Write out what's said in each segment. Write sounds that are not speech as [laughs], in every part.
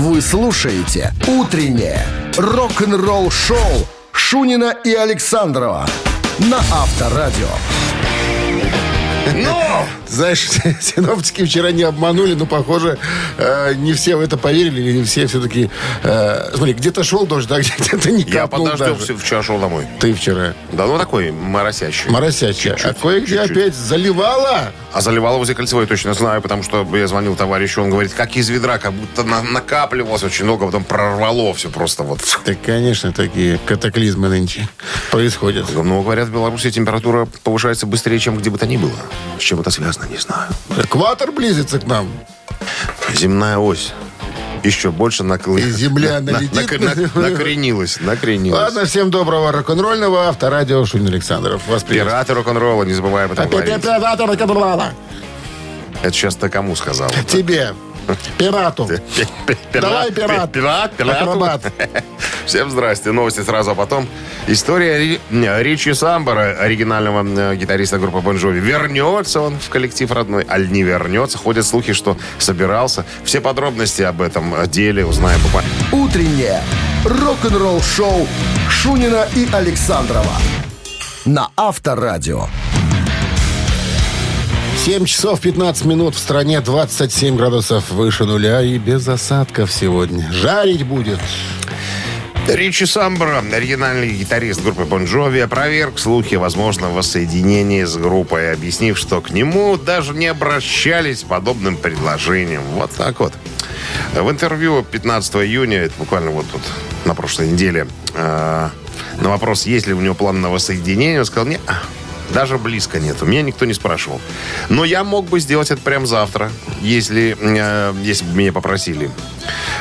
Вы слушаете «Утреннее рок-н-ролл-шоу» Шунина и Александрова на Авторадио. Ну, знаешь, [laughs] синоптики вчера не обманули, но, похоже, э, не все в это поверили, или не все все-таки... Э, смотри, где-то шел дождь, да, [laughs] где-то не Я капнул подождем, даже. вчера шел домой. Ты вчера. Да, ну такой моросящий. Моросящая. Чуть-чуть, А кое-где чуть-чуть. опять заливала. А заливало возле кольцевой точно знаю, потому что я звонил товарищу, он говорит, как из ведра, как будто на- накапливалось очень много, потом прорвало все просто вот. Так, конечно, такие катаклизмы нынче происходят. Ну, говорят, в Беларуси температура повышается быстрее, чем где бы то ни было. С чем это связано, не знаю. Экватор близится к нам. Земная ось еще больше накл... И земля [laughs] на- налетит. на- на- накренилась, накренилась. Ладно, всем доброго рок-н-ролльного. Авторадио Шунин Александров. Вас. Пираты рок-н-ролла, не забываем об этом говорить. Это сейчас ты кому сказал? Тебе. Пирату. Давай, пират. Пират, пират. Акробат. [laughs] Всем здрасте. Новости сразу, а потом история Ричи Самбора, оригинального э, гитариста группы Бон Джови. Вернется он в коллектив родной, аль не вернется. Ходят слухи, что собирался. Все подробности об этом деле узнаем буквально. «Утреннее рок-н-ролл-шоу» Шунина и Александрова на Авторадио. 7 часов 15 минут в стране, 27 градусов выше нуля и без осадков сегодня. Жарить будет. Ричи Самбора, оригинальный гитарист группы Бон Джови, опроверг слухи о возможном воссоединении с группой, объяснив, что к нему даже не обращались подобным предложением. Вот так вот. В интервью 15 июня, это буквально вот тут на прошлой неделе, э, на вопрос, есть ли у него план на воссоединение, он сказал, нет, даже близко нет. Меня никто не спрашивал. Но я мог бы сделать это прямо завтра, если, э, если бы меня попросили.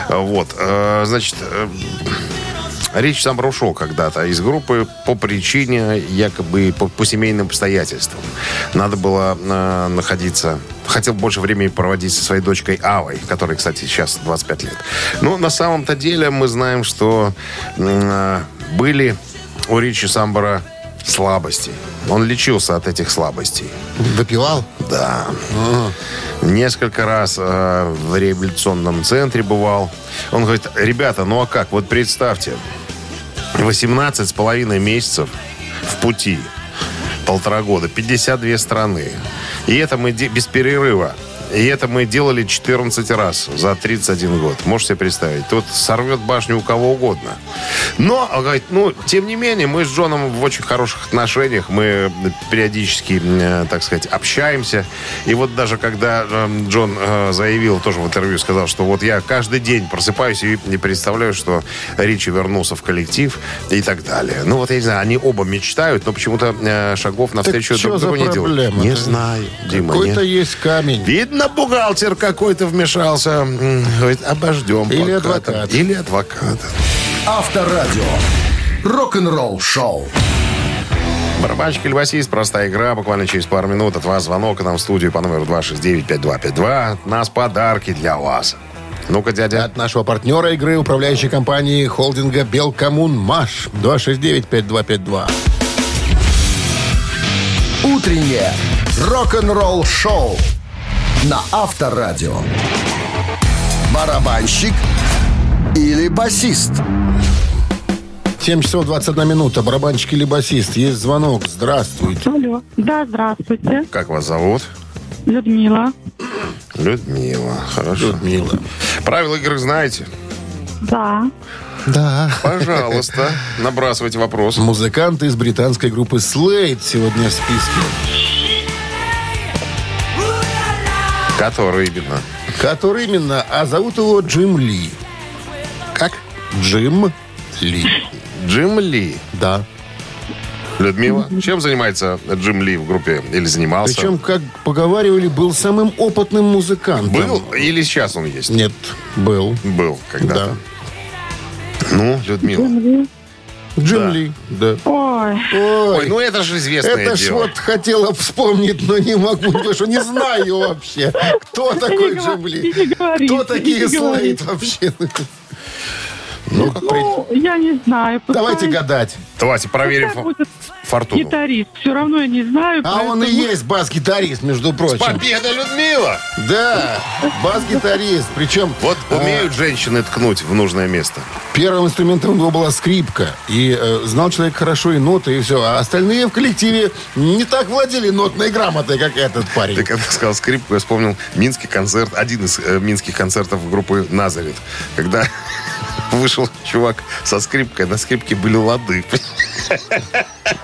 Вот. Э, Значит, э, Речь сам ушел когда-то из группы по причине, якобы по, по семейным обстоятельствам. Надо было э, находиться... Хотел больше времени проводить со своей дочкой Авой, которой, кстати, сейчас 25 лет. Но на самом-то деле мы знаем, что э, были у Ричи Самбора слабости. Он лечился от этих слабостей. Выпивал? Да. Несколько раз э, в реабилитационном центре бывал. Он говорит, ребята, ну а как? Вот представьте, 18 с половиной месяцев в пути. Полтора года. 52 страны. И это мы без перерыва. И это мы делали 14 раз за 31 год. Можете себе представить? Тут сорвет башню у кого угодно. Но, он говорит, ну, тем не менее, мы с Джоном в очень хороших отношениях. Мы периодически, э, так сказать, общаемся. И вот даже когда э, Джон э, заявил, тоже в интервью сказал, что вот я каждый день просыпаюсь и не представляю, что Ричи вернулся в коллектив и так далее. Ну, вот я не знаю, они оба мечтают, но почему-то э, шагов навстречу чё друг другу не делают. Не знаю, Дима, Какой-то есть камень. Видно, бухгалтер какой-то вмешался. Говорит, обождем. Или пока адвокат. Или адвокат. Авторадио. Рок-н-ролл-шоу. Барабанщик или басист, простая игра. Буквально через пару минут от вас звонок к нам в студию по номеру 269-5252. От нас подарки для вас. Ну-ка, дядя. От нашего партнера игры управляющей компании холдинга «Белкоммун Маш». 269-5252. Утреннее рок-н-ролл-шоу на Авторадио. Барабанщик или басист? 7 часов 21 минута. Барабанщик или басист. Есть звонок. Здравствуйте. Алло. Да, здравствуйте. Как вас зовут? Людмила. Людмила. Хорошо. Людмила. Правила игры знаете? Да. Да. Пожалуйста, набрасывайте вопрос. Музыкант из британской группы Slade сегодня в списке. Который именно? Который именно? А зовут его Джим Ли. Как? Джим Ли. Джим Ли. Да. Людмила, чем занимается Джим Ли в группе? Или занимался? Причем, как поговаривали, был самым опытным музыкантом. Был или сейчас он есть? Нет, был. Был когда-то. Да. Ну, Людмила. Джим Да. Ли, да. Ой, Ой, ну это же известное Это ж вот хотела вспомнить, но не могу, потому что не знаю вообще, кто такой Джим Ли. Кто такие. Слейд вообще? Ну, как при- Ну, я не знаю. Давайте гадать. Давайте проверим фортуну. Гитарист. Все равно я не знаю. А он и поэтому- есть бас-гитарист, между прочим. Победа, Людмила! Да, бас-гитарист. Причем Вот э, умеют женщины ткнуть в нужное место. первым инструментом у него была скрипка. И э, знал человек хорошо и ноты, и все. А остальные в коллективе не так владели нотной грамотой, как этот парень. Ты когда сказал скрипку, я вспомнил минский концерт, один из э, минских концертов группы «Назарет», когда вышел чувак со скрипкой, на скрипке были лады.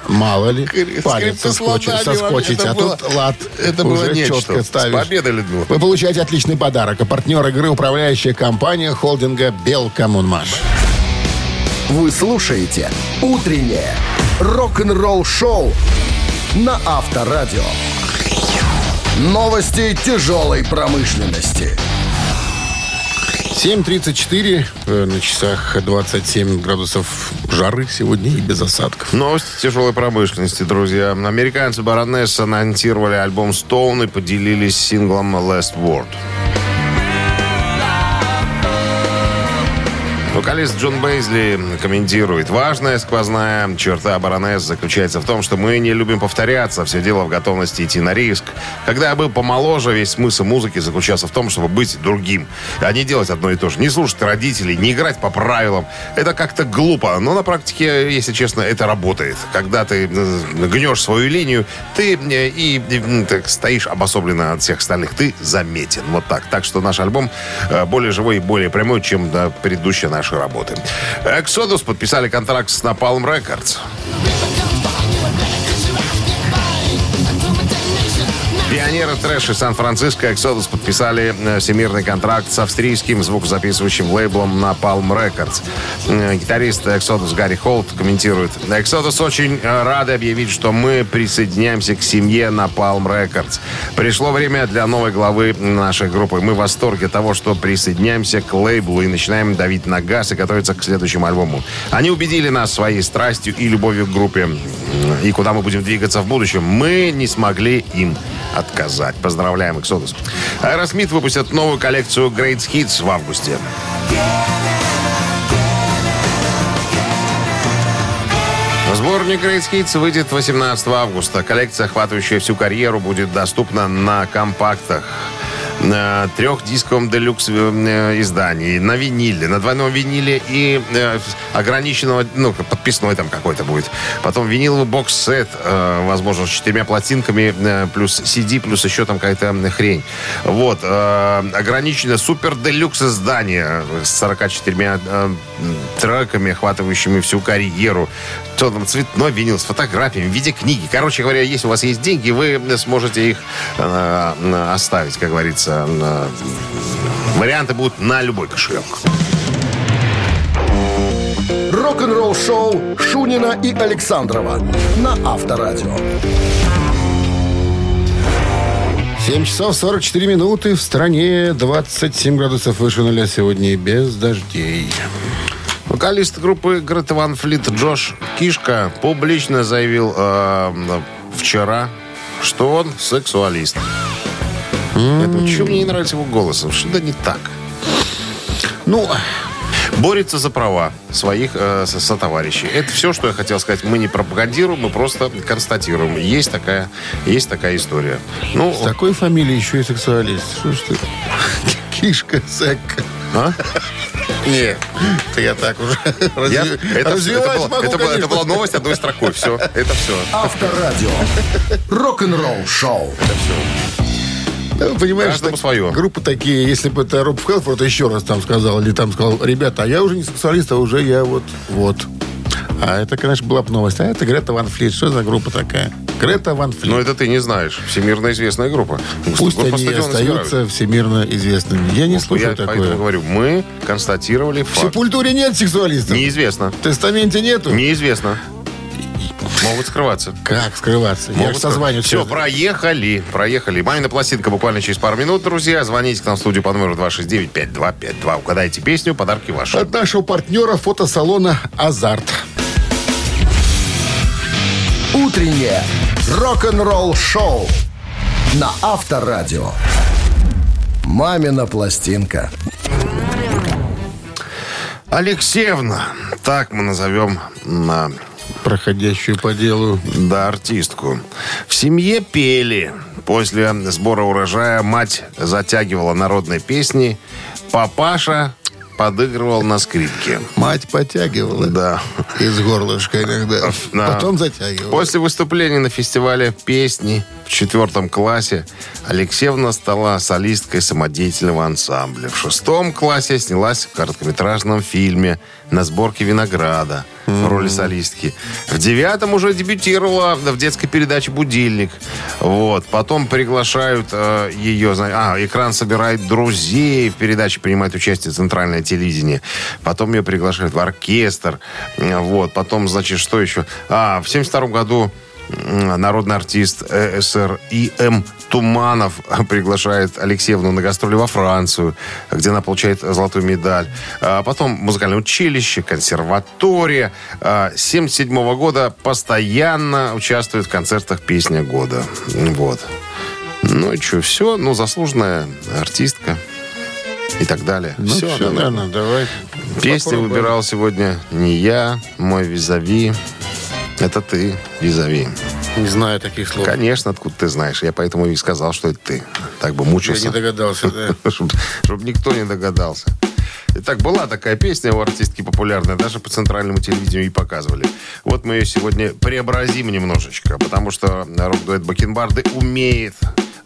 Мало ли, палец соскочит, соскочить, это а было- тут лад Это уже было нечто. четко ставишь. победой, Людмила. Вы получаете отличный подарок. А партнер игры управляющая компания холдинга «Белкоммунмаш». Вы слушаете «Утреннее рок-н-ролл-шоу» на Авторадио. Новости тяжелой промышленности. 7.34, э, на часах 27 градусов жары сегодня и без осадков. Новости тяжелой промышленности, друзья. Американцы Баронесса анонсировали альбом Stone и поделились синглом Last Word. Вокалист Джон Бейзли комментирует. Важная сквозная черта баронесс заключается в том, что мы не любим повторяться. Все дело в готовности идти на риск. Когда я был помоложе, весь смысл музыки заключался в том, чтобы быть другим. А не делать одно и то же. Не слушать родителей, не играть по правилам. Это как-то глупо. Но на практике, если честно, это работает. Когда ты э, гнешь свою линию, ты э, и, и, м, так, стоишь обособленно от всех остальных. Ты заметен. Вот так. Так что наш альбом э, более живой и более прямой, чем да, предыдущие наши работы. Exodus подписали контракт с Napalm Records. Пионеры трэша Сан-Франциско Exodus подписали э, всемирный контракт с австрийским звукозаписывающим лейблом Napalm Records. Э, Гитарист Exodus Гарри Холт комментирует. Exodus очень э, рады объявить, что мы присоединяемся к семье Napalm Records. Пришло время для новой главы нашей группы. Мы в восторге того, что присоединяемся к лейблу и начинаем давить на газ и готовиться к следующему альбому. Они убедили нас своей страстью и любовью к группе и куда мы будем двигаться в будущем. Мы не смогли им отказать. Поздравляем, Exodus. Aerosmith выпустят новую коллекцию Greatest Hits в августе. Сборник Great Hits выйдет 18 августа. Коллекция, охватывающая всю карьеру, будет доступна на компактах на трехдисковом делюкс э, издании, на виниле, на двойном виниле и э, ограниченного, ну, подписной там какой-то будет. Потом виниловый бокс-сет, э, возможно, с четырьмя пластинками, э, плюс CD, плюс еще там какая-то хрень. Вот. Э, ограниченное супер делюкс издание с 44 э, треками, охватывающими всю карьеру. Что там, цветной винил с фотографиями в виде книги. Короче говоря, если у вас есть деньги, вы сможете их э, э, оставить, как говорится. Э, варианты будут на любой кошелек. Рок-н-ролл-шоу Шунина и Александрова на Авторадио. 7 часов 44 минуты. В стране 27 градусов выше нуля сегодня без дождей. Вокалист группы Грета Ван Флит Джош Кишка публично заявил э, вчера, что он сексуалист. Поэтому чего мне не нравится его голос? Что-то не так. Ну, Борется за права своих э, со- сотоварищей. Это все, что я хотел сказать. Мы не пропагандируем, мы просто констатируем. Есть такая, есть такая история. Ну, с такой фамилией еще и сексуалист. Что ж ты? [laughs] Кишка, Секка. а? Нет, это я так уже Я- [laughs] это, это, была, могу, это это была новость одной строкой. Все, это все. Авторадио. Рок-н-ролл-шоу. Да, Понимаешь, Каждому так- свое. группы такие, если бы это Роб Хелфорд еще раз там сказал, или там сказал, ребята, а я уже не сексуалист, а уже я вот, вот. А это, конечно, была бы новость. А это Грета Ван Флит. Что за группа такая? Грета Ван Флит. Но это ты не знаешь. Всемирно известная группа. Пусть Группа они остаются собирают. всемирно известными. Я не слушаю Я такое. поэтому говорю, мы констатировали В факт. Сепультуре нет сексуалистов. Неизвестно. В тестаменте нету. Неизвестно. Могут скрываться. Как скрываться? я Могут же созваниваю. Все, проехали. Проехали. Мамина пластинка буквально через пару минут, друзья. Звоните к нам в студию по номеру 269-5252. Угадайте песню, подарки ваши. От нашего партнера фотосалона «Азарт». Утреннее рок-н-ролл-шоу на Авторадио. «Мамина пластинка». Алексеевна, так мы назовем на Проходящую по делу. да, артистку. В семье пели. После сбора урожая мать затягивала народные песни. Папаша подыгрывал на скрипке. Мать подтягивала. Да. Из горлышка иногда. Да. Потом затягивала. После выступления на фестивале песни в четвертом классе Алексеевна стала солисткой самодеятельного ансамбля. В шестом классе снялась в короткометражном фильме «На сборке винограда» в роли солистки. В девятом уже дебютировала в детской передаче «Будильник». Вот. Потом приглашают э, ее... А, экран собирает друзей. В передаче принимает участие центральное телевидение. Потом ее приглашают в оркестр. Э, Вот. Потом, значит, что еще? А, в 72 году народный артист э, СССР И.М. Туманов [laughs] приглашает Алексеевну на гастроли во Францию, где она получает золотую медаль. А Потом музыкальное училище, консерватория. А, С 77 года постоянно участвует в концертах «Песня года». Вот. Ну и что, все. Ну, заслуженная артистка и так далее. Ну, все, все, наверное, давай. Песни попробуем. выбирал сегодня не я, мой визави. Это ты, визави. Не знаю таких слов. Конечно, откуда ты знаешь. Я поэтому и сказал, что это ты. Так бы Я мучился. не догадался. да. [laughs] Чтобы никто не догадался. Итак, была такая песня у артистки популярная, даже по центральному телевидению и показывали. Вот мы ее сегодня преобразим немножечко, потому что рок-дуэт Бакенбарды умеет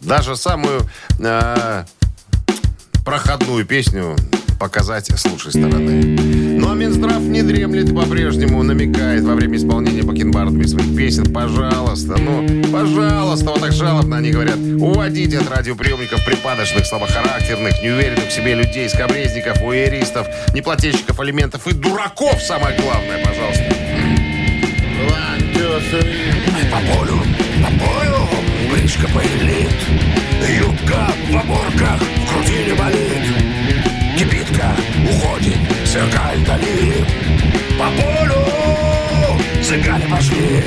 даже самую э, проходную песню показать с лучшей стороны. Но Минздрав не дремлет по-прежнему, намекает во время исполнения бакенбардами своих песен. Пожалуйста, ну, пожалуйста, вот так жалобно они говорят. Уводите от радиоприемников припадочных, слабохарактерных, неуверенных в себе людей, скобрезников, уэристов, неплательщиков алиментов и дураков, самое главное, пожалуйста. По полю, по полю, бричка Юбка уходит, сверкает вдали. По полю цыгане пошли.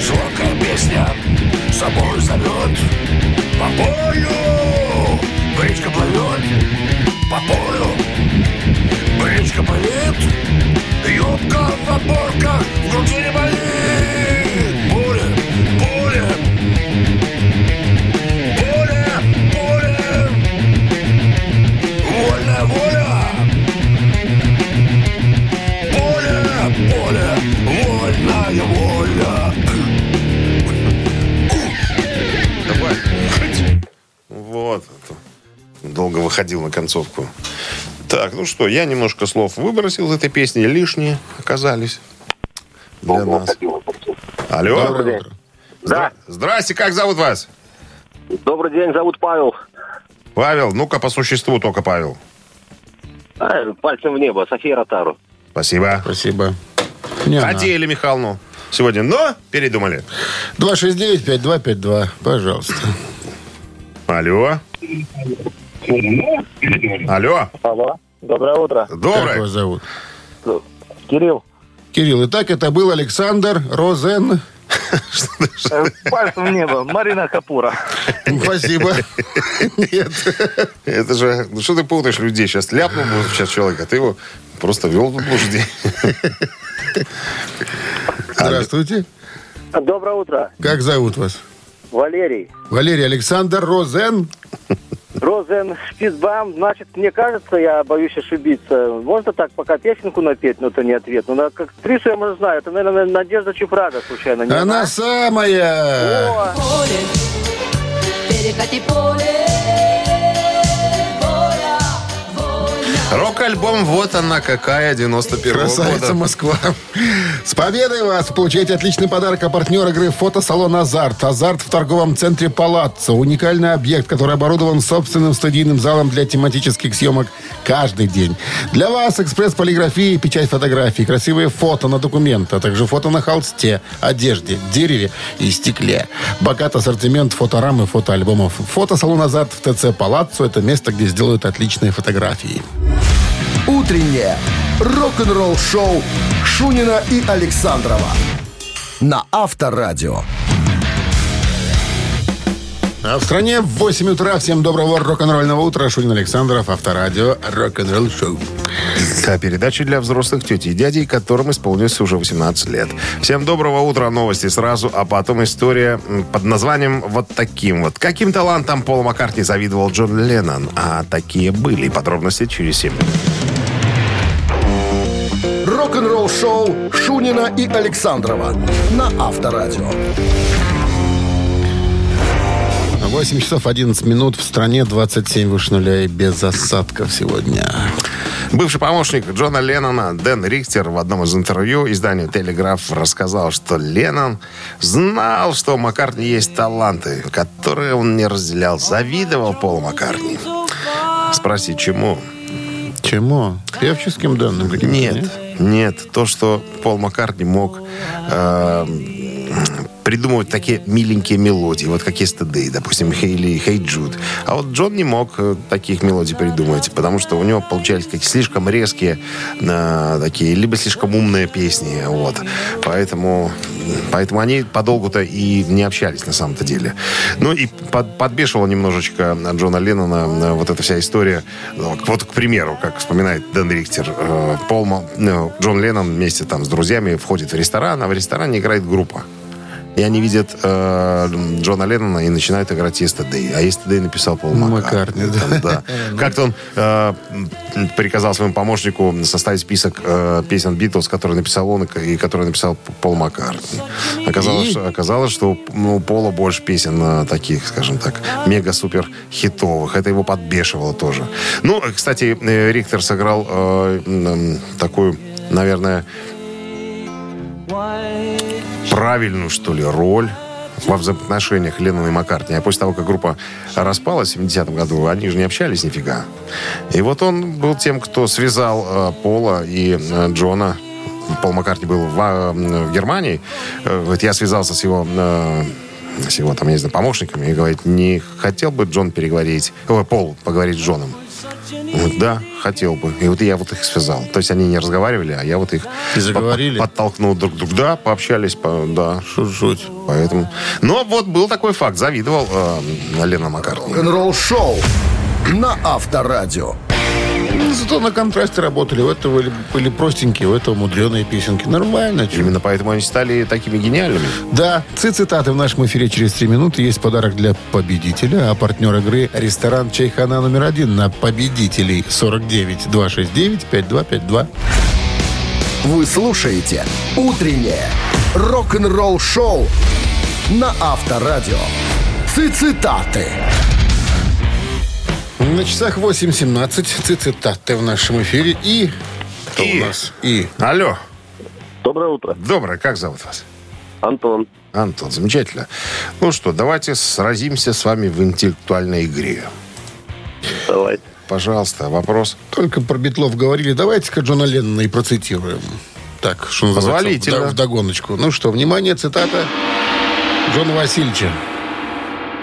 Звонкая песня собой зовет По полю бричка плывет По полю бричка пылит Юбка в оборках, в груди не болит выходил на концовку. Так, ну что, я немножко слов выбросил из этой песни. Лишние оказались для нас. Алло. Доброе утро. Здра- Здрасте, как зовут вас? Добрый день, зовут Павел. Павел, ну-ка по существу только Павел. А, пальцем в небо, София Ротару. Спасибо. Спасибо. Не она. Хотели Михайловну сегодня, но передумали. 269-5252, пожалуйста. Алло. Алло. Алло. Доброе утро. Как вас Доброе. зовут? Кирилл. Кирилл, итак, это был Александр Розен. Пальцем в небо. Марина Капура. Спасибо. Нет. Это же... Ну что ты путаешь людей? Сейчас ляпнул бы сейчас человек, а ты его просто вел в заблуждение. Здравствуйте. Доброе утро. Как зовут вас? Валерий. Валерий Александр Розен. Розен Шпицбам. Значит, мне кажется, я боюсь ошибиться. Можно так пока песенку напеть, но это не ответ. Ну, на- как актрису я, может, знаю. Это, наверное, Надежда Чупрага, случайно. Не Она самая. О, поле, перекати поле, Рок-альбом «Вот она какая» 91 Красавица года. Москва. С победой вас! Получаете отличный подарок от партнера игры фотосалон «Азарт». «Азарт» в торговом центре «Палаццо». Уникальный объект, который оборудован собственным студийным залом для тематических съемок каждый день. Для вас экспресс-полиграфия и печать фотографий, красивые фото на документы, а также фото на холсте, одежде, дереве и стекле. Богат ассортимент фоторам и фотоальбомов. Фотосалон «Азарт» в ТЦ «Палаццо» – это место, где сделают отличные фотографии. Утреннее рок-н-ролл-шоу Шунина и Александрова на Авторадио. А в стране в 8 утра. Всем доброго рок-н-ролльного утра. Шунин Александров, Авторадио, рок-н-ролл шоу. Да, передача для взрослых тети и дядей, которым исполнилось уже 18 лет. Всем доброго утра, новости сразу, а потом история под названием вот таким вот. Каким талантом Пол Маккартни завидовал Джон Леннон? А такие были. Подробности через 7 минут. Рок-н-ролл шоу Шунина и Александрова на Авторадио. 8 часов 11 минут в стране, 27 выше нуля и без осадков сегодня. Бывший помощник Джона Леннона Дэн Рихтер в одном из интервью изданию «Телеграф» рассказал, что Леннон знал, что у Маккартни есть таланты, которые он не разделял. Завидовал Полу Маккартни. Спроси, чему? Чему? Певческим данным каким-то? Нет, нет. То, что Пол Маккартни мог э, придумывать такие миленькие мелодии, вот как Yesterday, допустим, или Hey Jude. А вот Джон не мог э, таких мелодий придумать, потому что у него получались какие слишком резкие э, такие, либо слишком умные песни, вот. Поэтому, поэтому они подолгу-то и не общались на самом-то деле. Ну и под, подбешивала немножечко Джона Леннона э, вот эта вся история. Вот, к примеру, как вспоминает Дэн Рихтер, э, Пол, ну, Джон Леннон вместе там с друзьями входит в ресторан, а в ресторане играет группа. И они видят э, Джона Леннона и начинают играть Yesterday. А Yesterday написал Пол Маккартни. Маккартни, Там, да. Как-то он э, приказал своему помощнику составить список э, песен Битлз, которые написал он и которые написал Пол Маккартни. Оказалось, И? что, оказалось, что у ну, у Пола больше песен э, таких, скажем так, мега-супер хитовых. Это его подбешивало тоже. Ну, э, кстати, э, Рихтер сыграл э, м, такую, наверное, правильную, что ли, роль во взаимоотношениях Леннона и Маккартни. А после того, как группа распалась в 70-м году, они же не общались нифига. И вот он был тем, кто связал э, Пола и э, Джона. Пол Маккартни был в, э, в Германии. Э, говорит, я связался с его... э, с его, там, я не знаю, помощниками, и говорит, не хотел бы Джон переговорить, ой, Пол поговорить с Джоном. Говорит, да, хотел бы. И вот я вот их связал. То есть они не разговаривали, а я вот их И заговорили? под- подтолкнул друг к другу. Да, пообщались, по- да. Жуть. Поэтому. Но вот был такой факт. Завидовал э, Лена Маккартни. Рок-н-ролл шоу на Авторадио. Зато на контрасте работали. У этого были, были простенькие, у этого мудреные песенки. Нормально. чё. Именно поэтому они стали такими гениальными. Да, цитаты в нашем эфире через три минуты. Есть подарок для победителя, а партнер игры – ресторан «Чайхана» номер один на победителей 49 269 5252. Вы слушаете «Утреннее рок-н-ролл-шоу» на Авторадио. Цитаты. На часах 8.17 цитаты в нашем эфире. И... Кто И. у нас? И. Алло. Доброе утро. Доброе. Как зовут вас? Антон. Антон, замечательно. Ну что, давайте сразимся с вами в интеллектуальной игре. Давайте. Пожалуйста, вопрос. Только про Битлов говорили. Давайте-ка Джона Леннона и процитируем. Так, что называется, вда- вдогоночку. Ну что, внимание, цитата Джона Васильевича.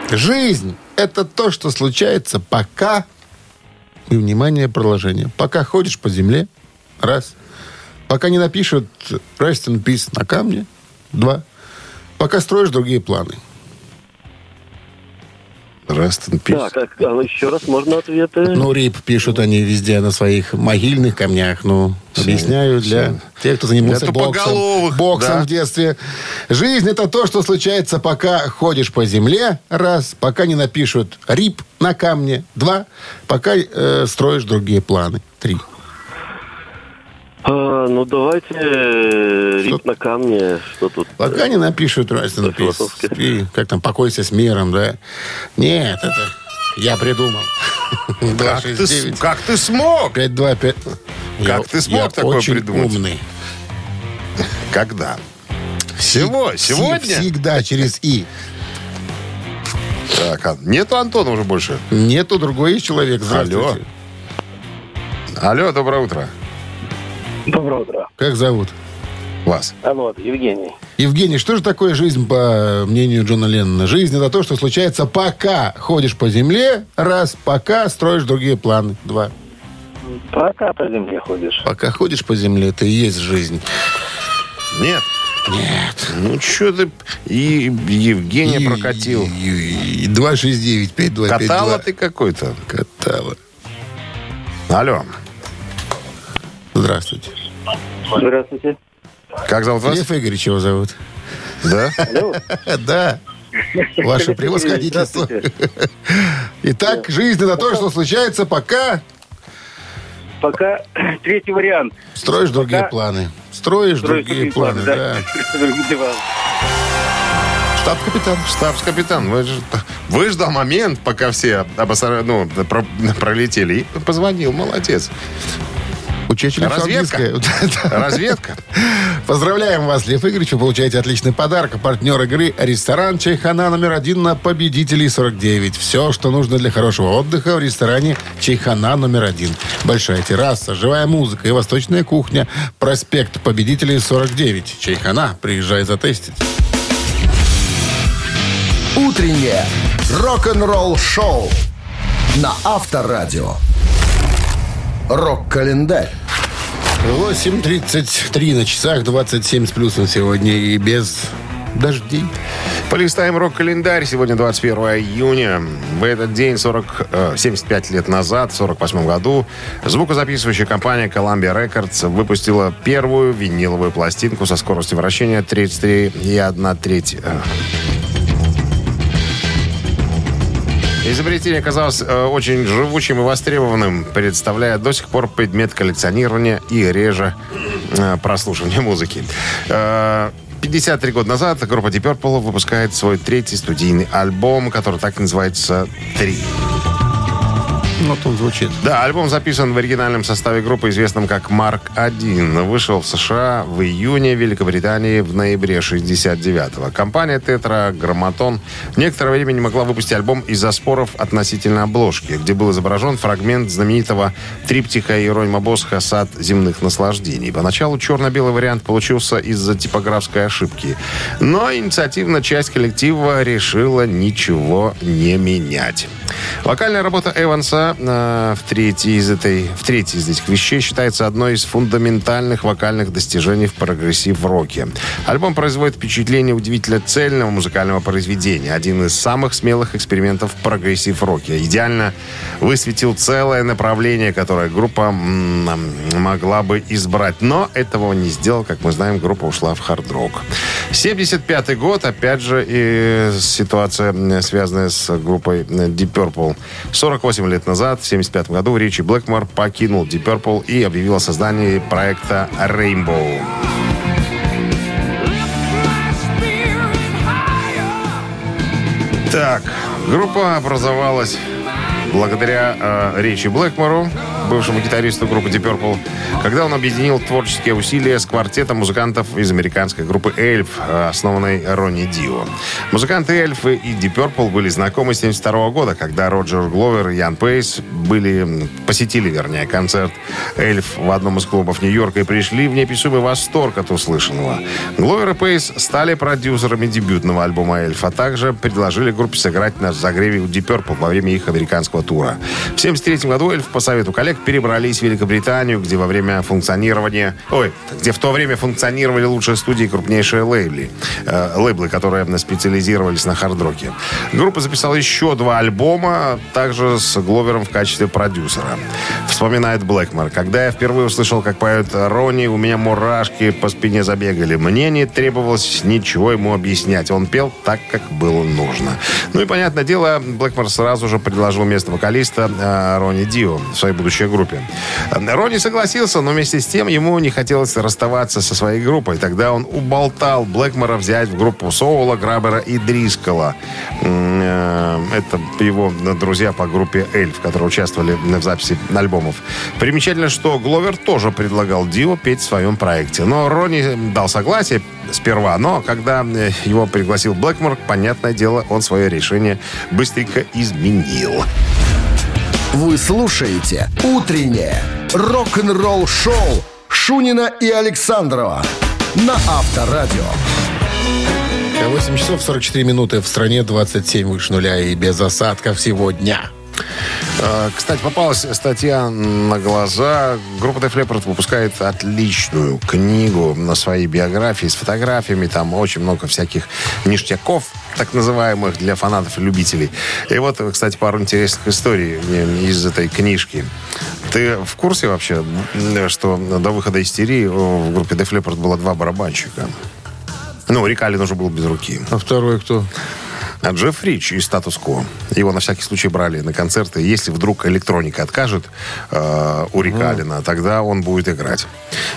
Жизнь – это то, что случается пока... И, внимание, продолжение. Пока ходишь по земле, раз. Пока не напишут «Rest in peace» на камне, два. Пока строишь другие планы. Rest in peace. Так, а а еще раз можно ответы? Ну, рип пишут они везде на своих могильных камнях. Ну, объясняю для тех, кто занимался Для боксом, боксом да. в детстве. Жизнь это то, что случается, пока ходишь по земле, раз, пока не напишут рип на камне, два, пока э, строишь другие планы, три. А, ну, давайте э, Что- рит на камне. Что тут? Пока не напишут философски. И как там, покойся с миром, да? Нет, это я придумал. [laughs] Как ты, как ты смог? 525. Как ты смог такое очень придумать? умный. [laughs] Когда? Всего? Сегодня? Всегда через «и». Так, а нету Антона уже больше? Нету другой есть человек. Алло. Алло, доброе утро. Доброе утро. Как зовут? Вас. А вот, Евгений. Евгений, что же такое жизнь, по мнению Джона Леннона? Жизнь это то, что случается, пока ходишь по земле, раз, пока строишь другие планы, два. Пока по земле ходишь. Пока ходишь по земле, это и есть жизнь. Нет? Нет. Ну, что ты... И Евгения И- прокатил. и- и 269 5252. Катала ты какой-то. Катала. Алло. Здравствуйте. Здравствуйте. Как зовут вас? Лев Игоревич его зовут. Да? Алло. [laughs] Да. Ваше превосходительство. Итак, жизнь это то, что случается, пока Пока третий вариант. строишь другие планы. Строишь другие планы, да. Штаб-капитан. Штабс-капитан, вы выждал момент, пока все обосра- ну, про- пролетели, и позвонил. Молодец. Учитель Разведка. [laughs] Разведка. Поздравляем вас, Лев Игоревич. Вы получаете отличный подарок. Партнер игры «Ресторан Чайхана» номер один на победителей 49. Все, что нужно для хорошего отдыха в ресторане Чайхана номер один. Большая терраса, живая музыка и восточная кухня. Проспект победителей 49. Чайхана. Приезжай затестить. Утреннее рок-н-ролл-шоу на Авторадио. Рок-календарь. 8.33 на часах, 27 с плюсом сегодня и без дождей. Полистаем рок-календарь. Сегодня 21 июня. В этот день, 40, э, 75 лет назад, в 48 году, звукозаписывающая компания Columbia Records выпустила первую виниловую пластинку со скоростью вращения 33,1 треть. э. Изобретение оказалось э, очень живучим и востребованным, представляя до сих пор предмет коллекционирования и реже э, прослушивания музыки. Э, 53 года назад группа Deep Purple выпускает свой третий студийный альбом, который так и называется «Три». Вот он звучит. Да, альбом записан в оригинальном составе группы, известном как «Марк-1». Вышел в США в июне, в Великобритании в ноябре 69-го. Компания «Тетра Грамматон» некоторое время не могла выпустить альбом из-за споров относительно обложки, где был изображен фрагмент знаменитого триптиха Иеронима Босха «Сад земных наслаждений». Поначалу черно-белый вариант получился из-за типографской ошибки. Но инициативная часть коллектива решила ничего не менять. Вокальная работа Эванса э, в, третьей из этой, в третьей из этих вещей считается одной из фундаментальных вокальных достижений в прогрессив-роке. Альбом производит впечатление удивительно цельного музыкального произведения. Один из самых смелых экспериментов в прогрессив-роке. Идеально высветил целое направление, которое группа м, могла бы избрать. Но этого не сделал. Как мы знаем, группа ушла в хард-рок. 75 год, опять же, и ситуация, связанная с группой Deep Purple. 48 лет назад, в 75 году, Ричи Блэкмор покинул Deep Purple и объявил о создании проекта Rainbow. Так, группа образовалась благодаря э, Ричи Блэкмору, бывшему гитаристу группы Deep Purple, когда он объединил творческие усилия с квартетом музыкантов из американской группы Эльф, э, основанной Ронни Дио. Музыканты Эльфы и Deep Purple были знакомы с 72 года, когда Роджер Гловер и Ян Пейс были, посетили, вернее, концерт Эльф в одном из клубов Нью-Йорка и пришли в неописуемый восторг от услышанного. Гловер и Пейс стали продюсерами дебютного альбома Эльф, а также предложили группе сыграть на загреве у Deep Purple во время их американского тура. В 1973 году Эльф по совету коллег перебрались в Великобританию, где во время функционирования... Ой, где в то время функционировали лучшие студии и крупнейшие лейбли, э, лейблы, которые специализировались на хард-роке. Группа записала еще два альбома, также с Гловером в качестве продюсера. Вспоминает Блэкмор. Когда я впервые услышал, как поет Ронни, у меня мурашки по спине забегали. Мне не требовалось ничего ему объяснять. Он пел так, как было нужно. Ну и, понятное дело, Блэкмор сразу же предложил место вокалиста э, Ронни Дио в своей будущей группе. Ронни согласился, но вместе с тем ему не хотелось расставаться со своей группой. Тогда он уболтал Блэкмора взять в группу Соула, Грабера и Дрискала. Э, Это его друзья по группе Эльф, которые участвовали в записи альбомов. Примечательно, что Гловер тоже предлагал Дио петь в своем проекте. Но Ронни дал согласие сперва, но когда э, его пригласил Блэкмор, понятное дело, он свое решение быстренько изменил. Вы слушаете «Утреннее рок-н-ролл-шоу» Шунина и Александрова на Авторадио. 8 часов 44 минуты в стране, 27 выше нуля и без осадков сегодня. Э, Кстати, попалась статья на глаза. Группа Def Leppard выпускает отличную книгу на своей биографии с фотографиями. Там очень много всяких ништяков, так называемых, для фанатов и любителей. И вот, кстати, пару интересных историй из этой книжки. Ты в курсе вообще, что до выхода истерии в группе Def Leppard было два барабанщика? Ну, Рикалин уже был без руки. А второй кто? А Джефф Рич из статус-ко. Его на всякий случай брали на концерты. Если вдруг электроника откажет э, у Рикалина, тогда он будет играть.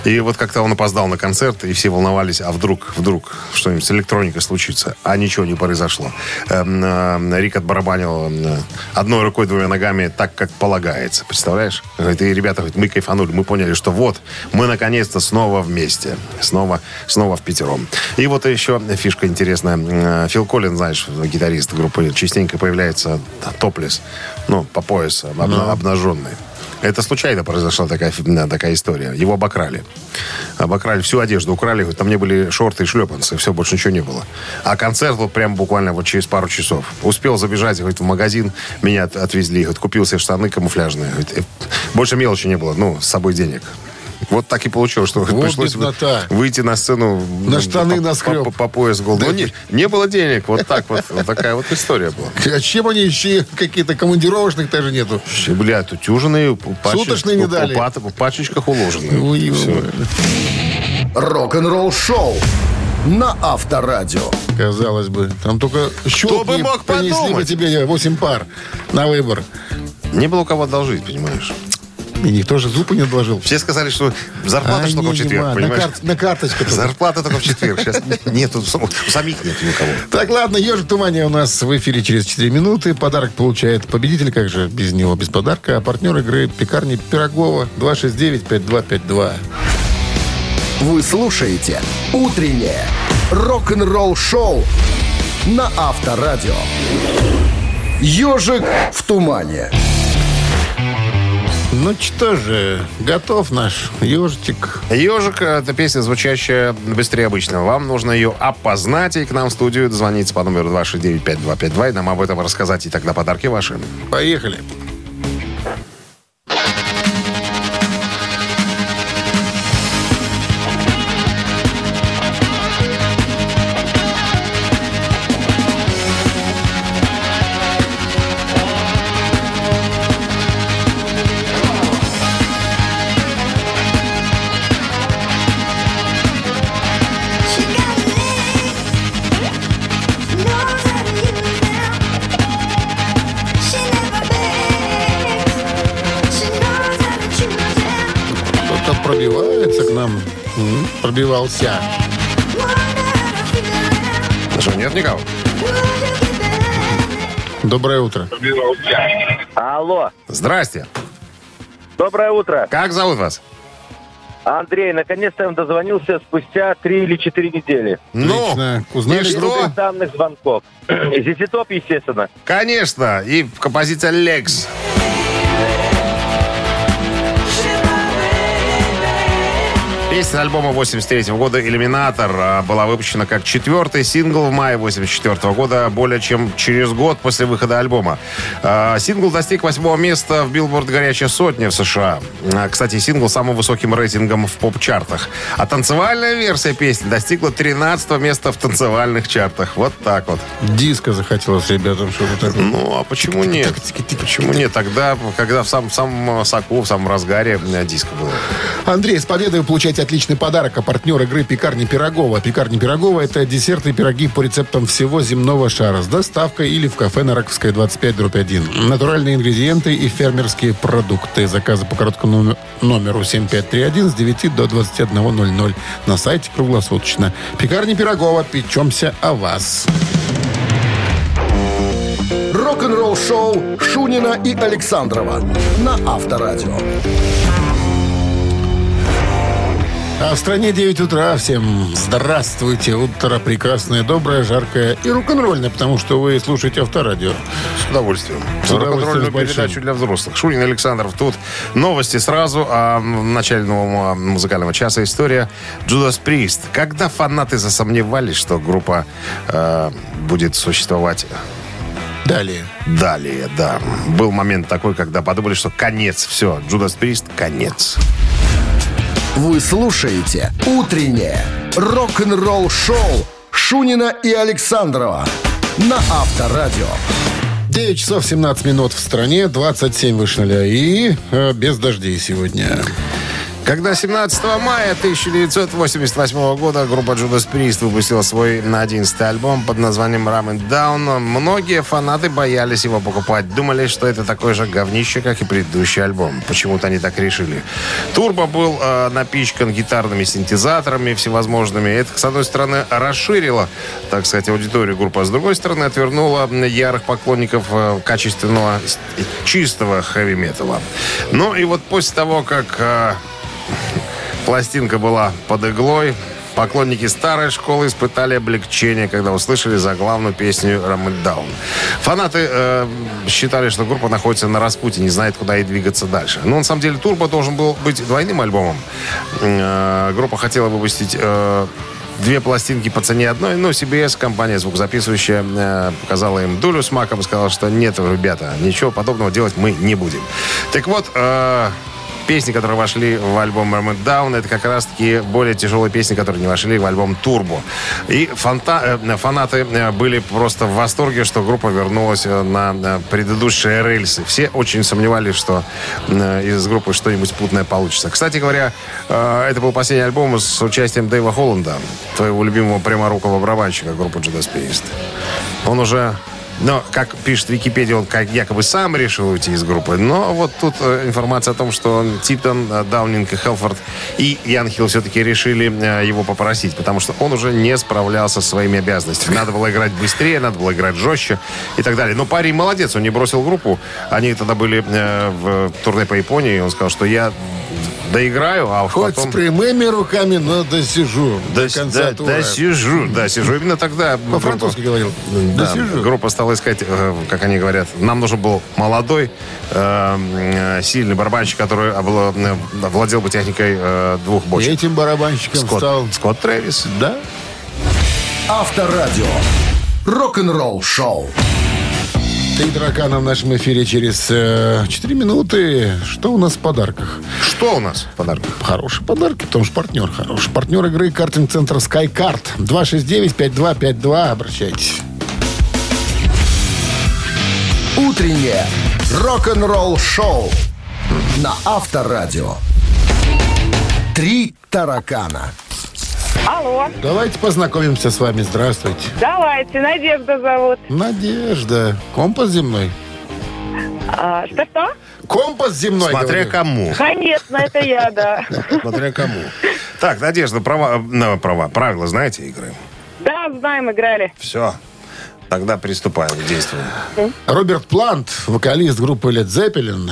И вот как-то он опоздал на концерт, и все волновались, а вдруг, вдруг что-нибудь с электроникой случится. А ничего не произошло. Эм, э, Рик отбарабанил э, одной рукой, двумя ногами так, как полагается. Представляешь? Говорит, и ребята, говорит, мы кайфанули, мы поняли, что вот, мы наконец-то снова вместе. Снова, снова в пятером. И вот еще фишка интересная. Э, Фил Коллин, знаешь, гитарист группы, частенько появляется топлес, ну, по пояс, обна- обнаженный. Это случайно произошла такая, такая история. Его обокрали. Обокрали всю одежду, украли. Там не были шорты и шлепанцы. Все, больше ничего не было. А концерт вот прям буквально вот через пару часов. Успел забежать, говорит, в магазин. Меня от- отвезли. Говорит, купил себе штаны камуфляжные. Э, больше мелочи не было. Ну, с собой денег. Вот так и получилось, что Вот пришлось беднота. выйти на сцену На штаны по, наскреб. по, по пояс гол. Да. Ну, не, не было денег. Вот так вот. Вот такая вот история была. [laughs] А чем они еще какие-то командировочных даже нету? Бля, тутюженные, паче- Суточные не дали. В пачечках ой. Рок-н-ролл шоу на Авторадио. Казалось бы. Там только щелки бы мог принесли бы подумать? тебе 8 пар на выбор. Не было у кого одолжить, понимаешь? И никто же зубы не отложил. Все сказали, что зарплата А, только в четверг, нема. на, понимаешь? кар- на карточку. Зарплата только в четверг. Сейчас нету, самих нету никого. Так, ладно, ежик Тумания у нас в эфире через 4 минуты. Подарок получает победитель, как же без него, без подарка. А партнер игры пекарни Пирогова 269-5252. Вы слушаете «Утреннее рок-н-ролл-шоу» на Авторадио. «Ежик в тумане». Ну что же, готов наш ежик. Ежик, это песня, звучащая быстрее обычного. Вам нужно ее опознать и к нам в студию дозвониться по номеру 269-5252 и нам об этом рассказать. И тогда подарки ваши. Поехали. Пробивался. Что, нет никого? Доброе утро. Алло, Здрасте. доброе утро. Как зовут вас? Андрей, наконец-то я вам дозвонился спустя три или четыре недели. Ну, Отлично. Узнали, и что? Данных звонков. Зизи Топ, естественно. Конечно. И композиция «Legs». Песня альбома 83 года «Eliminator» а, была выпущена как четвертый сингл в мае 84 года, более чем через год после выхода альбома. А, Сингл достиг восьмого места в Билборд «Горячая сотня» в США. А, Кстати, сингл с самым высоким рейтингом в поп-чартах. А танцевальная версия песни достигла 13 места в танцевальных чартах. Вот так вот. Диско захотелось ребятам что-то такое. Ну, а почему нет? Почему нет? Тогда, когда в самом, самом соку, в самом разгаре диско было. Андрей, с победой получаете отличный подарок. А партнер игры «Пекарни Пирогова». «Пекарни Пирогова» — это десерты и пироги по рецептам всего земного шара с доставкой или в кафе на Раковской 25 дробь 1. Натуральные ингредиенты и фермерские продукты. Заказы по короткому номер- номеру 7531 с 9 до 21.00 на сайте круглосуточно. «Пекарни Пирогова». Печемся о вас. Рок-н-ролл-шоу Шунина и Александрова на Авторадио. А в стране 9 утра. Всем здравствуйте. Утро прекрасное, доброе, жаркое и рок-н-ролльное, потому что вы слушаете авторадио. С удовольствием. С удовольствием, с передачу для взрослых. Шунин Александров тут. Новости сразу. А в начале нового музыкального часа история Джудас Прист. Когда фанаты засомневались, что группа э, будет существовать Далее. далее, да. Был момент такой, когда подумали, что конец. Все, Джудас Прист, конец. Вы слушаете «Утреннее рок-н-ролл-шоу» Шунина и Александрова на Авторадио. 9 часов 17 минут в стране, 27 выше нуля и э, без дождей сегодня. Когда 17 мая 1988 года группа Judas Priest выпустила свой на 11 альбом под названием Ram and Down, многие фанаты боялись его покупать. Думали, что это такое же говнище, как и предыдущий альбом. Почему-то они так решили. Турбо был э, напичкан гитарными синтезаторами всевозможными. Это, с одной стороны, расширило, так сказать, аудиторию группы, а с другой стороны, отвернуло ярых поклонников э, качественного, чистого хэви-металла. Ну и вот после того, как э, Пластинка была под иглой. Поклонники старой школы испытали облегчение, когда услышали заглавную песню «Ram It Down». Фанаты э, считали, что группа находится на распутье, не знает, куда ей двигаться дальше. Но на самом деле «Турбо» должен был быть двойным альбомом. Э, группа хотела выпустить... э, Две пластинки по цене одной, но CBS, компания звукозаписывающая, э, показала им дулю с маком и сказала, что нет, ребята, ничего подобного делать мы не будем. Так вот, э, песни, которые вошли в альбом It Down, это как раз-таки более тяжелые песни, которые не вошли в альбом Turbo. И фанта- э, фанаты э, были просто в восторге, что группа вернулась э, на предыдущие рельсы. Все очень сомневались, что из группы что-нибудь путное получится. Кстати говоря, это был последний альбом с участием Дэйва Холланда, твоего любимого пряморукого барабанщика группы Judas Priest. Он уже но, как пишет Википедия, он как якобы сам решил уйти из группы. Но вот тут э, информация о том, что Типтон, э, Даунинг и Хелфорд и Ян Хилл все-таки решили э, его попросить, потому что он уже не справлялся со своими обязанностями. Надо было играть быстрее, надо было играть жестче и так далее. Но парень молодец, он не бросил группу. Они тогда были в турне по Японии, и он сказал, что я доиграю, а уж Хоть потом... с прямыми руками, но досижу Да, до конца да, тура. да, сижу, да, сижу. Именно тогда... По-французски говорил. Да, Досижу. группа стала искать, э, как они говорят, нам нужен был молодой, э, сильный барабанщик, который э, владел бы техникой э, двух И бочек. этим барабанщиком Скотт, стал... Скотт Трэвис. Да? Авторадио. Рок-н-ролл шоу. Три таракана в нашем эфире через э, 4 минуты. Что у нас в подарках? Что у нас в подарках? Хорошие подарки, потому что партнер хороший. Партнер игры картинг-центр SkyCard. 269-5252. Обращайтесь. Утреннее рок-н-ролл шоу на Авторадио. Три таракана. Алло, Давайте познакомимся с вами. Здравствуйте. давайте, Надежда зовут. Надежда. Компас земной. А, что-что? Компас земной. Смотря говорю. кому. Конечно, это я, да. [laughs] Смотря кому. Так, Надежда, права, ну, права, правила знаете игры? Да, знаем, играли. Все. Тогда приступаем к действию. Роберт Плант, вокалист группы Led Zeppelin,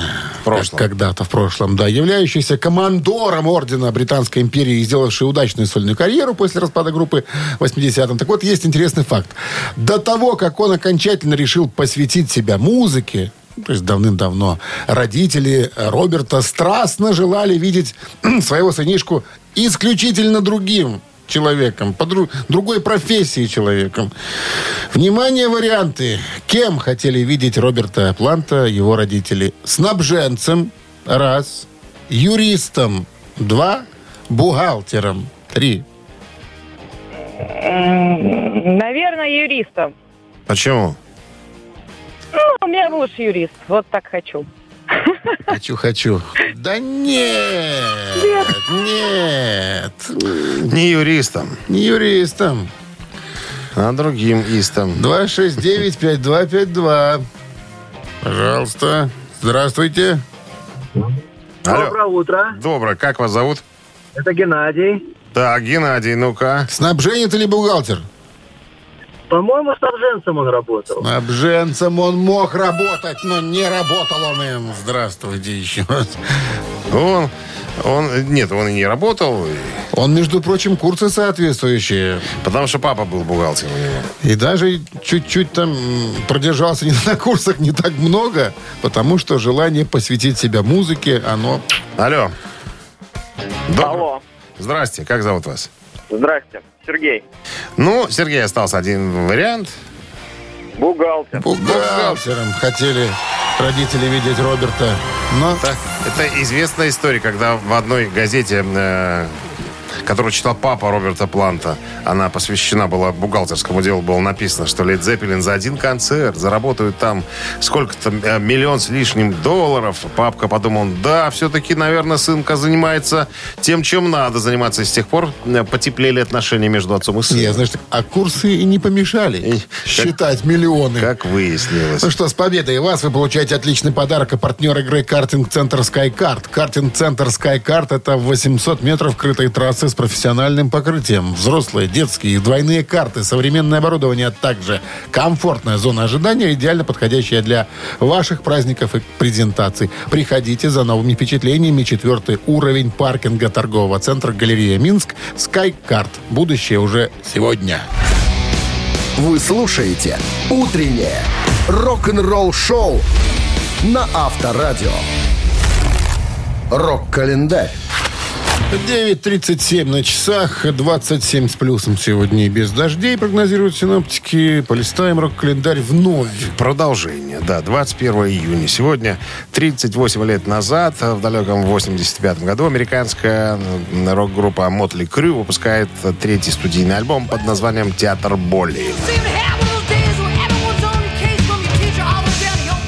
когда-то в прошлом, да, являющийся командором ордена Британской империи и сделавший удачную сольную карьеру после распада группы в 80-м. Так вот, есть интересный факт. До того, как он окончательно решил посвятить себя музыке, ну, то есть давным-давно, родители Роберта страстно желали видеть [clears throat] своего сынишку исключительно другим человеком, по дру- другой профессии человеком. Внимание, варианты. Кем хотели видеть Роберта Планта его родители? Снабженцем. Раз. Юристом. Два. Бухгалтером. Три. Наверное, юристом. Почему? Ну, у меня муж юрист, вот так хочу. Хочу, хочу. Да нет. Нет. Не юристом, Не юристом. а другим истом. 269-5252. Пожалуйста. Здравствуйте. Алло. Доброе утро. Доброе. Как вас зовут? Это Геннадий. Так, Геннадий, ну-ка. Снабженец или бухгалтер? По-моему, снабженцем он работал. Снабженцем он мог работать, но не работал он им. Здравствуйте еще раз. Он, он, нет, он и не работал, Он, между прочим, курсы соответствующие. потому что папа был бухгалтером у него. И даже чуть-чуть там продержался [laughs] не на курсах не так много, потому что желание посвятить себя музыке, оно... Алло. Доброе. Алло. Здрасте, как зовут вас? Здрасте. Сергей. Ну, Сергей, остался один вариант. Бухгалтер. Бухгалтером хотели родители видеть Роберта. Но Это, это известная история, когда в одной газете, э, которую читал папа Роберта Планта. Она посвящена была бухгалтерскому делу. Было написано, что Лед Зеппелин за один концерт заработают там сколько-то э, миллион с лишним долларов. Папка подумал, да, все-таки, наверное, сынка занимается тем, чем надо заниматься. И с тех пор э, потеплели отношения между отцом и сыном. Не, знаешь, а курсы и не помешали И считать миллионы. Как выяснилось. Ну что, с победой вас вы получаете отличный подарок. А партнер игры «Картинг-центр SkyCard». «Картинг-центр SkyCard» — это 800 метров крытой трассы с профессиональным покрытием. Взрослые, детские, двойные карты, современное оборудование, а также комфортная зона ожидания, идеально подходящая для ваших праздников и презентаций. Приходите за новыми впечатлениями. Четвертый уровень паркинга торгового центра «Галерея Минск» SkyCard. Будущее уже сегодня. Вы слушаете «Утреннее рок-н-ролл-шоу» на Авторадио. Рок-календарь. 9.37 на часах, 27 с плюсом сегодня и без дождей, прогнозируют синоптики. Полистаем рок-календарь вновь. Продолжение, да, 21 июня. Сегодня, 38 лет назад, в далеком 85 году, американская рок-группа Motley Crue выпускает третий студийный альбом под названием «Театр боли».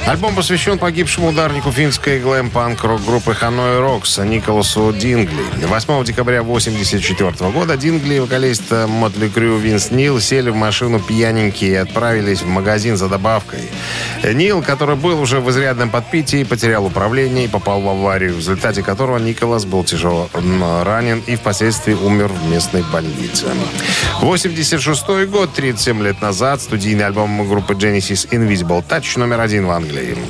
Альбом посвящен погибшему ударнику финской глэм-панк рок-группы Ханой Рокс Николасу Дингли. 8 декабря 1984 года Дингли и вокалист Мотли Крю Винс Нил сели в машину пьяненькие и отправились в магазин за добавкой. Нил, который был уже в изрядном подпитии, потерял управление и попал в аварию, в результате которого Николас был тяжело ранен и впоследствии умер в местной больнице. 86 год, 37 лет назад, студийный альбом группы Genesis Invisible Touch номер один в Англии. Leben.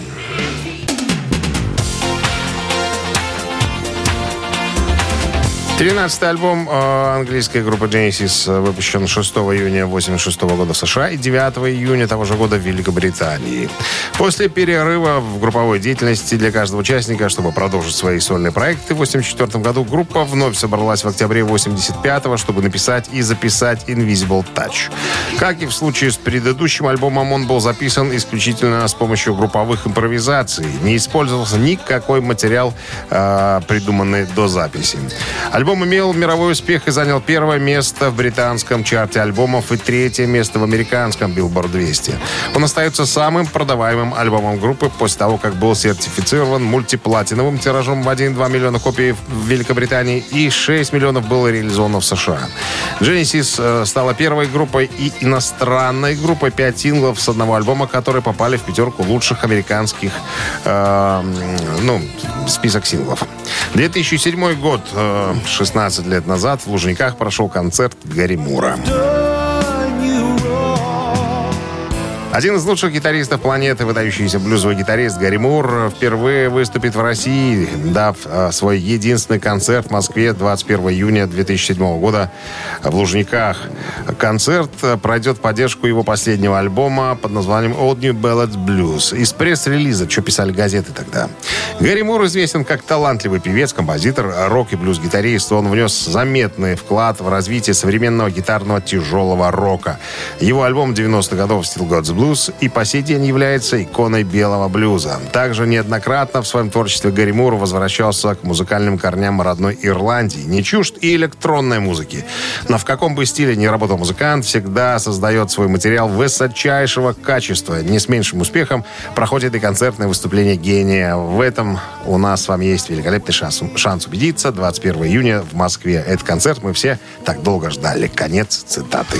13-й альбом э, английской группы Genesis э, выпущен 6 июня 86 года в США и 9 июня того же года в Великобритании. После перерыва в групповой деятельности для каждого участника, чтобы продолжить свои сольные проекты, в 84 году группа вновь собралась в октябре 85 чтобы написать и записать Invisible Touch. Как и в случае с предыдущим альбомом, он был записан исключительно с помощью групповых импровизаций. Не использовался никакой материал, э, придуманный до записи. Альбом имел мировой успех и занял первое место в британском чарте альбомов и третье место в американском Billboard 200. Он остается самым продаваемым альбомом группы после того, как был сертифицирован мультиплатиновым тиражом в 1-2 миллиона копий в Великобритании и 6 миллионов было реализовано в США. Genesis э, стала первой группой и иностранной группой 5 синглов с одного альбома, которые попали в пятерку лучших американских э, ну, список синглов. 2007 год, э, 16 лет назад, в Лужниках прошел концерт Гарри Мура. Один из лучших гитаристов планеты, выдающийся блюзовый гитарист Гарри Мур, впервые выступит в России, дав э, свой единственный концерт в Москве 21 июня 2007 года в Лужниках. Концерт э, пройдет в поддержку его последнего альбома под названием Old New Ballads Blues. Из пресс-релиза, что писали газеты тогда. Гарри Мур известен как талантливый певец, композитор, рок- и блюз-гитарист. Он внес заметный вклад в развитие современного гитарного тяжелого рока. Его альбом 90-х годов Still Got the Blues и по сей день является иконой белого блюза. Также неоднократно в своем творчестве Гарри Мур возвращался к музыкальным корням родной Ирландии. Не чужд и электронной музыки. Но в каком бы стиле ни работал музыкант, всегда создает свой материал высочайшего качества. Не с меньшим успехом проходит и концертное выступление гения. В этом у нас с вами есть великолепный шанс, шанс убедиться. 21 июня в Москве. Этот концерт мы все так долго ждали. Конец цитаты.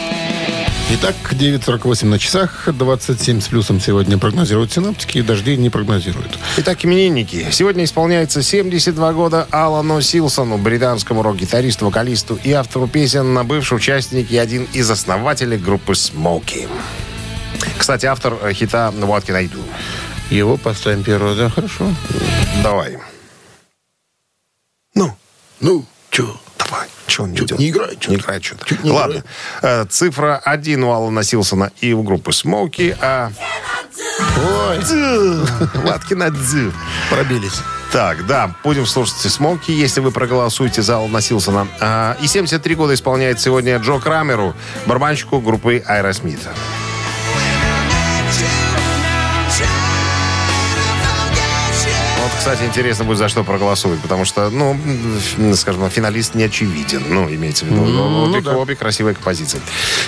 Итак, 9.48 на часах, 27 с плюсом сегодня прогнозируют синоптики, и дождей не прогнозируют. Итак, именинники. Сегодня исполняется 72 года Алану Силсону, британскому рок-гитаристу, вокалисту и автору песен, бывший участник и один из основателей группы Смоки. Кстати, автор э, хита «What Can I Do». Его поставим первого, да, хорошо. Давай. Ну, Ну, что? Давай. Че он не идет? не играет что-то? Не играет что-то. Чё-то не Ладно. Э, Цифра один у Алана Силсона и у группы Смоки, а... Ой, Латкина Дзю. пробились. Так, да, будем слушать Смоки, если вы проголосуете за Алана Силсона. А, и 73 года исполняет сегодня Джо Крамеру, барабанщику группы Аэросмит. Вот, кстати, интересно будет, за что проголосуют, потому что, ну, скажем, финалист не очевиден. Ну, имеется в виду. Ну, обе, да. обе красивые композиции.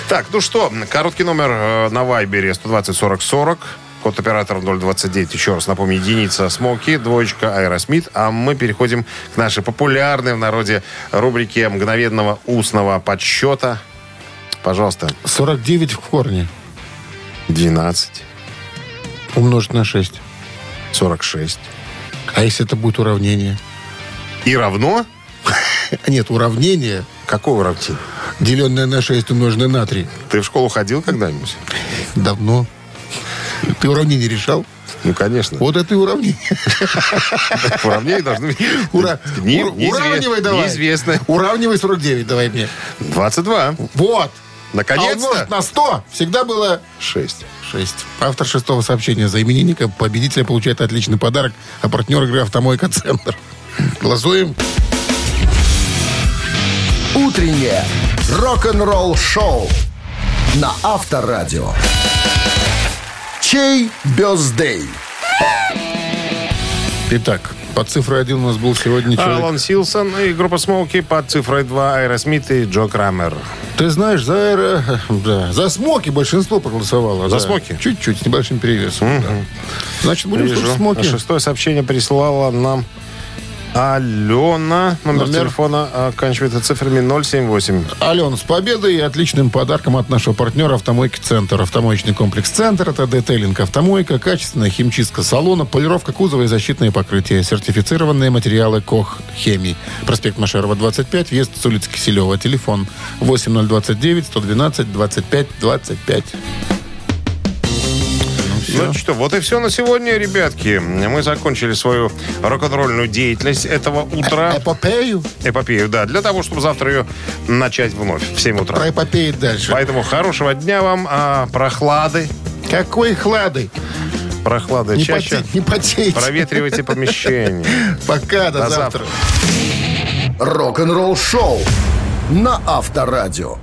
Так, ну что, короткий номер э, на Вайбере 120 40 40. Код оператора 029, еще раз напомню, единица Смоки, двоечка Аэросмит. А мы переходим к нашей популярной в народе рубрике мгновенного устного подсчета. Пожалуйста, 49 в корне 12, умножить на 6. 46. А если это будет уравнение? И равно? [laughs] Нет, уравнение, Какое уравнение? деленное на 6 умноженное на 3. Ты в школу ходил когда-нибудь? Давно. Ты уравнение решал? Ну, конечно. Вот это и уравнение. [laughs] Уравнение должны быть... Уравнивай давай. Неизвестно. Уравнивай 49 давай мне. 22. Вот. А Наконец-то. умножить на 100 всегда было 6. 6. Автор шестого сообщения за именинника победителя получает отличный подарок, а партнер игры «Автомойка Центр». Голосуем. Утреннее рок-н-ролл-шоу на Авторадио. Чей бездей? Итак, под цифрой 1 у нас был сегодня человек. Алан Силсон и группа Смоуки под цифрой 2 Аэросмит и Джо Крамер. Ты знаешь, за, аэро- да, за Смоки большинство проголосовало. За да. Смоки? Чуть-чуть, с небольшим перевесом. да. Значит, будем Вижу. слушать Смоки. Шестое сообщение прислала нам Алена. Номер, Номер? телефона оканчивается цифрами 078. Ален, с победой и отличным подарком от нашего партнера «Автомойки Центр». Автомоечный комплекс «Центр» — это детейлинг «Автомойка», качественная химчистка салона, полировка кузова и защитные покрытия, сертифицированные материалы «Koch Chemie». Проспект Машерова, 25, въезд с улицы Киселева. Телефон 8029 112 25 25. Ну что, вот и все на сегодня, ребятки. Мы закончили свою рок-н-ролльную деятельность этого утра. Эпопею? Эпопею, да. Для того, чтобы завтра ее начать вновь в 7 утра. Про эпопею дальше. Поэтому хорошего дня вам, а, прохлады. Какой хлады? Прохлады Не, чаще. поте- не потейте. Проветривайте помещение. Пока, до, До завтра. завтра. Рок-н-ролл-шоу на Авторадио.